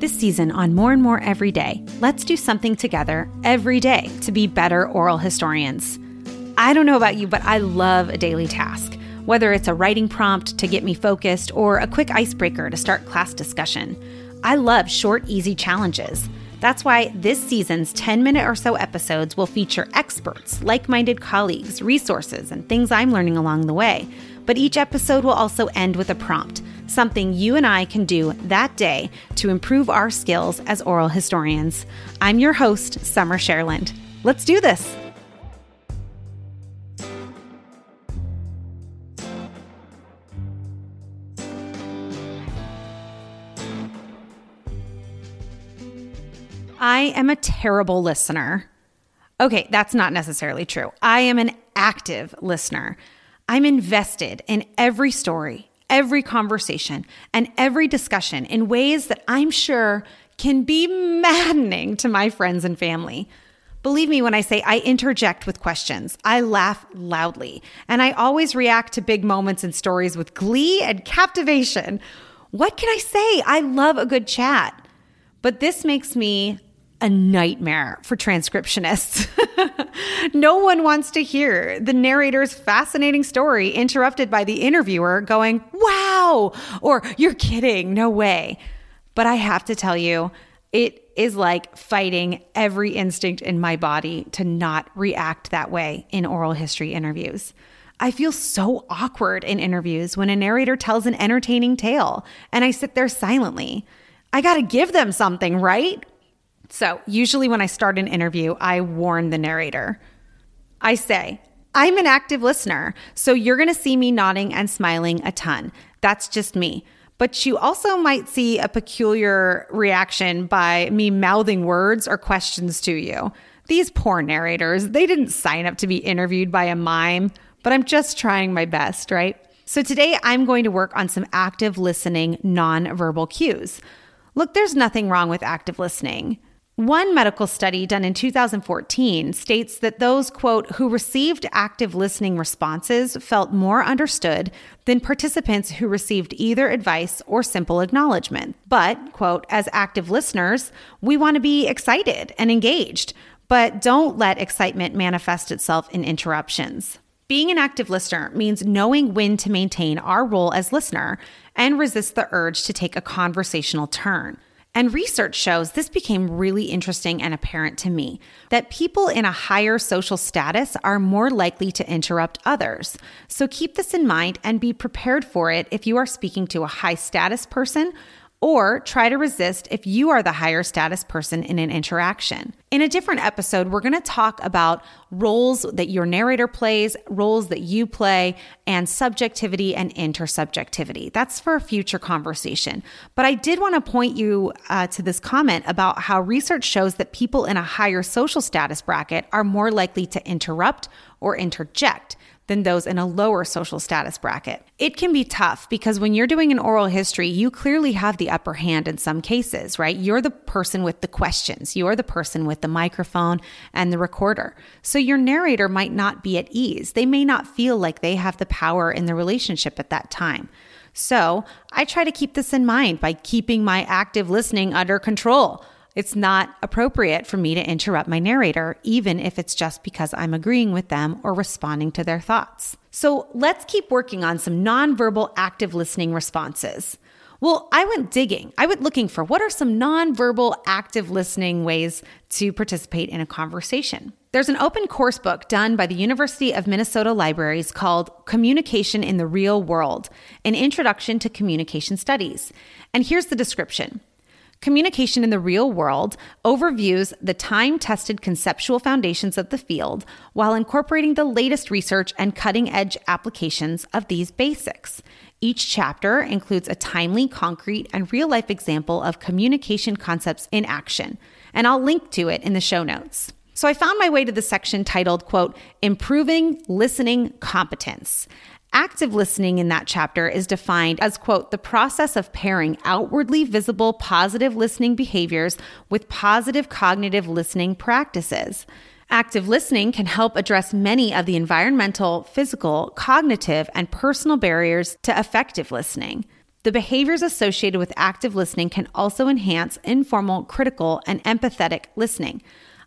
This season on More and More Every Day, let's do something together every day to be better oral historians. I don't know about you, but I love a daily task, whether it's a writing prompt to get me focused or a quick icebreaker to start class discussion. I love short, easy challenges. That's why this season's 10 minute or so episodes will feature experts, like minded colleagues, resources, and things I'm learning along the way. But each episode will also end with a prompt something you and I can do that day to improve our skills as oral historians. I'm your host, Summer Cherland. Let's do this. I am a terrible listener. Okay, that's not necessarily true. I am an active listener. I'm invested in every story every conversation and every discussion in ways that I'm sure can be maddening to my friends and family. Believe me when I say I interject with questions. I laugh loudly, and I always react to big moments and stories with glee and captivation. What can I say? I love a good chat. But this makes me a nightmare for transcriptionists. no one wants to hear the narrator's fascinating story interrupted by the interviewer going, wow, or you're kidding, no way. But I have to tell you, it is like fighting every instinct in my body to not react that way in oral history interviews. I feel so awkward in interviews when a narrator tells an entertaining tale and I sit there silently. I got to give them something, right? So, usually when I start an interview, I warn the narrator. I say, I'm an active listener, so you're to see me nodding and smiling a ton. That's just me. But you also might see a peculiar reaction by me mouthing words or questions to you. These poor narrators, they didn't sign up to be interviewed by a mime, but I'm just trying my best, right? So today I'm going to work on some active listening nonverbal cues. Look, there's nothing wrong with active listening. One medical study done in 2014 states that those, quote, who received active listening responses felt more understood than participants who received either advice or simple acknowledgement. But, quote, as active listeners, we want to be excited and engaged, but don't let excitement manifest itself in interruptions. Being an active listener means knowing when to maintain our role as listener and resist the urge to take a conversational turn. And research shows this became really interesting and apparent to me that people in a higher social status are more likely to interrupt others. So keep this in mind and be prepared for it if you are speaking to a high status person or try to resist if you are the higher status person in an interaction. In a different episode, we're going to talk about roles that your narrator plays, roles that you play, and subjectivity and intersubjectivity. That's for a future conversation. But I did want to point you uh, to this comment about how research shows that people in a higher social status bracket are more likely to interrupt or interject than those in a lower social status bracket. It can be tough because when you're doing an oral history, you clearly have the upper hand in some cases, right? You're the person with the questions, you're the person with the microphone and the recorder. So your narrator might not be at ease. They may not feel like they have the power in the relationship at that time. So I try to keep this in mind by keeping my active listening under control. It's not appropriate for me to interrupt my narrator, even if it's just because I'm agreeing with them or responding to their thoughts. So let's keep working on some nonverbal active listening responses. Well, I went digging. I went looking for what are some nonverbal active listening ways to participate in a conversation. There's an open course book done by the University of Minnesota Libraries called Communication in the Real World An Introduction to Communication Studies. And here's the description Communication in the Real World overviews the time tested conceptual foundations of the field while incorporating the latest research and cutting edge applications of these basics. Each chapter includes a timely, concrete, and real life example of communication concepts in action, and I'll link to it in the show notes. So I found my way to the section titled, quote, Improving Listening Competence. Active listening in that chapter is defined as, quote, the process of pairing outwardly visible positive listening behaviors with positive cognitive listening practices. Active listening can help address many of the environmental, physical, cognitive, and personal barriers to effective listening. The behaviors associated with active listening can also enhance informal, critical, and empathetic listening.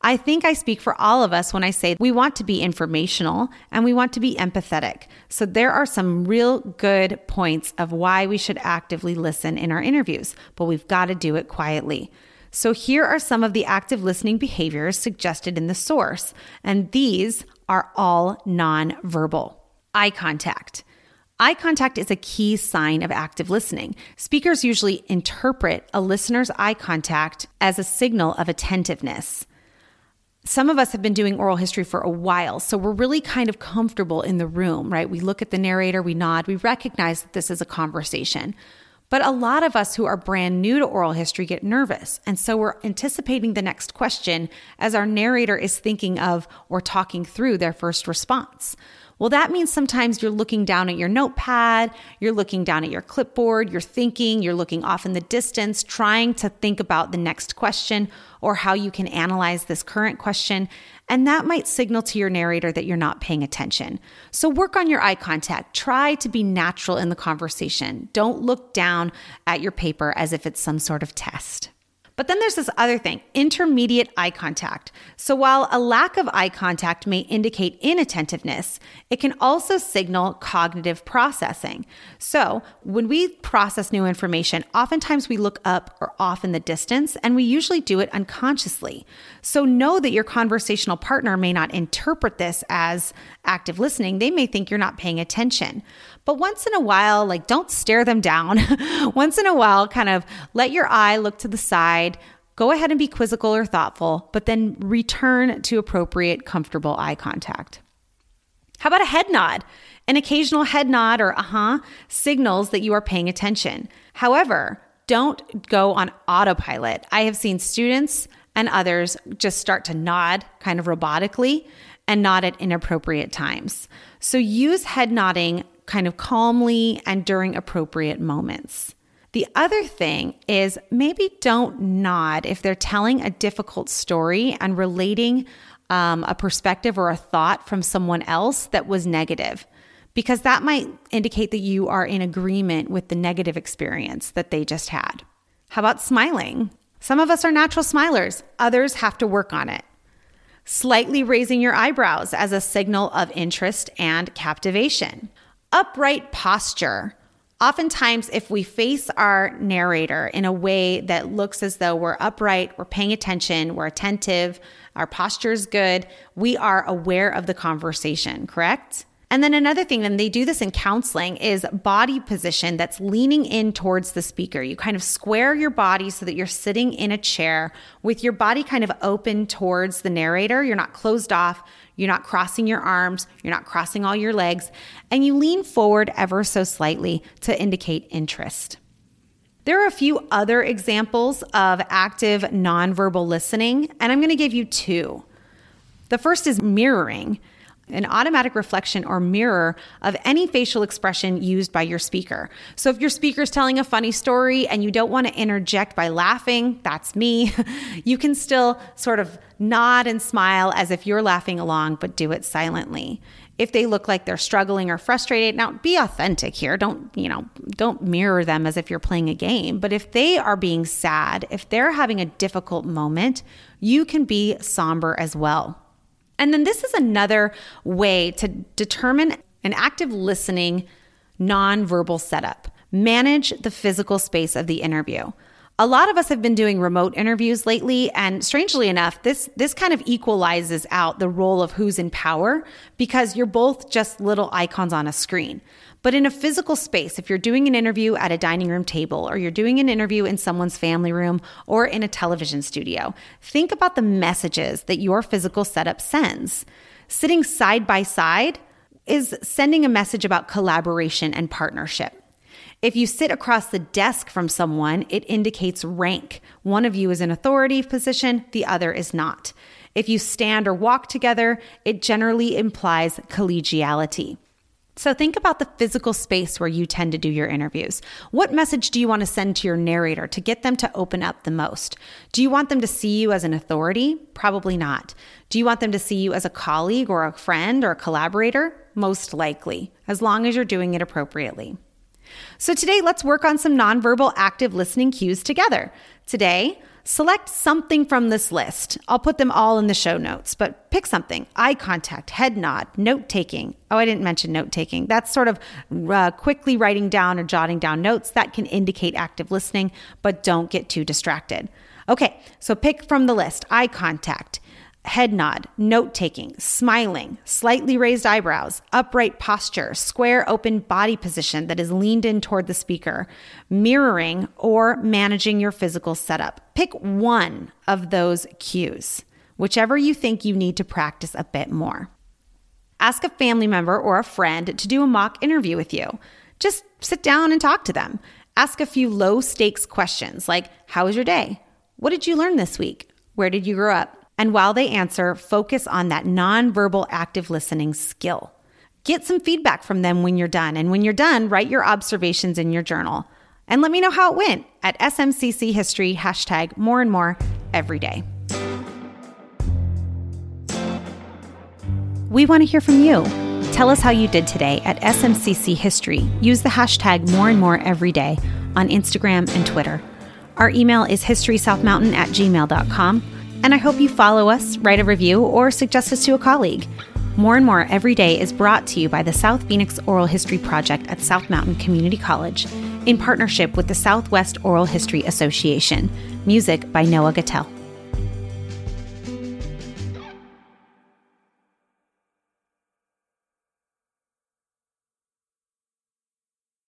I think I speak for all of us when I say we want to be informational and we want to be empathetic. So, there are some real good points of why we should actively listen in our interviews, but we've got to do it quietly. So, here are some of the active listening behaviors suggested in the source, and these are all nonverbal. Eye contact. Eye contact is a key sign of active listening. Speakers usually interpret a listener's eye contact as a signal of attentiveness. Some of us have been doing oral history for a while, so we're really kind of comfortable in the room, right? We look at the narrator, we nod, we recognize that this is a conversation. But a lot of us who are brand new to oral history get nervous. And so we're anticipating the next question as our narrator is thinking of or talking through their first response. Well, that means sometimes you're looking down at your notepad, you're looking down at your clipboard, you're thinking, you're looking off in the distance, trying to think about the next question or how you can analyze this current question. And that might signal to your narrator that you're not paying attention. So work on your eye contact. Try to be natural in the conversation. Don't look down at your paper as if it's some sort of test. But then there's this other thing intermediate eye contact. So while a lack of eye contact may indicate inattentiveness, it can also signal cognitive processing. So when we process new information, oftentimes we look up or off in the distance, and we usually do it unconsciously. So know that your conversational partner may not interpret this as active listening, they may think you're not paying attention. But once in a while, like don't stare them down. once in a while, kind of let your eye look to the side. Go ahead and be quizzical or thoughtful, but then return to appropriate, comfortable eye contact. How about a head nod? An occasional head nod or uh huh signals that you are paying attention. However, don't go on autopilot. I have seen students and others just start to nod kind of robotically and nod at inappropriate times. So use head nodding kind of calmly and during appropriate moments. The other thing is maybe don't nod if they're telling a difficult story and relating um, a perspective or a thought from someone else that was negative, because that might indicate that you are in agreement with the negative experience that they just had. How about smiling? Some of us are natural smilers, others have to work on it. Slightly raising your eyebrows as a signal of interest and captivation. Upright posture. Oftentimes, if we face our narrator in a way that looks as though we're upright, we're paying attention, we're attentive, our posture is good, we are aware of the conversation, correct? And then another thing, and they do this in counseling, is body position that's leaning in towards the speaker. You kind of square your body so that you're sitting in a chair with your body kind of open towards the narrator. You're not closed off. You're not crossing your arms. You're not crossing all your legs. And you lean forward ever so slightly to indicate interest. There are a few other examples of active nonverbal listening, and I'm going to give you two. The first is mirroring an automatic reflection or mirror of any facial expression used by your speaker. So if your speaker is telling a funny story and you don't want to interject by laughing, that's me, you can still sort of nod and smile as if you're laughing along, but do it silently. If they look like they're struggling or frustrated, now be authentic here. Don't, you know, don't mirror them as if you're playing a game. But if they are being sad, if they're having a difficult moment, you can be somber as well. And then this is another way to determine an active listening nonverbal setup. Manage the physical space of the interview. A lot of us have been doing remote interviews lately and strangely enough this this kind of equalizes out the role of who's in power because you're both just little icons on a screen. But in a physical space, if you're doing an interview at a dining room table or you're doing an interview in someone's family room or in a television studio, think about the messages that your physical setup sends. Sitting side by side is sending a message about collaboration and partnership. If you sit across the desk from someone, it indicates rank. One of you is in authority position, the other is not. If you stand or walk together, it generally implies collegiality. So think about the physical space where you tend to do your interviews. What message do you want to send to your narrator to get them to open up the most? Do you want them to see you as an authority? Probably not. Do you want them to see you as a colleague or a friend or a collaborator? Most likely, as long as you're doing it appropriately. So today, let's work on some nonverbal active listening cues together. Today, select something from this list. I'll put them all in the show notes, but pick something eye contact, head nod, note taking. Oh, I didn't mention note taking. That's sort of uh, quickly writing down or jotting down notes that can indicate active listening, but don't get too distracted. Okay, so pick from the list eye contact, head nod, note taking, smiling, slightly raised eyebrows, upright posture, square open body position that is leaned in toward the speaker, mirroring, or managing your physical setup. Pick one of those cues, whichever you think you need to practice a bit more. Ask a family member or a friend to do a mock interview with you. Just sit down and talk to them. Ask a few low stakes questions like How was your day? What did you learn this week? Where did you grow up? And while they answer, focus on that nonverbal active listening skill. Get some feedback from them when you're done. And when you're done, write your observations in your journal. And let me know how it went at SMCC History hashtag more and more every day. We want to hear from you. Tell us how you did today at SMCC History. Use the hashtag more and more every day on Instagram and Twitter. Our email is historysouthmountain at gmail.com and I hope you follow us, write a review, or suggest us to a colleague. More and More Every Day is brought to you by the South Phoenix Oral History Project at South Mountain Community College in partnership with the Southwest Oral History Association. Music by Noah Gattel.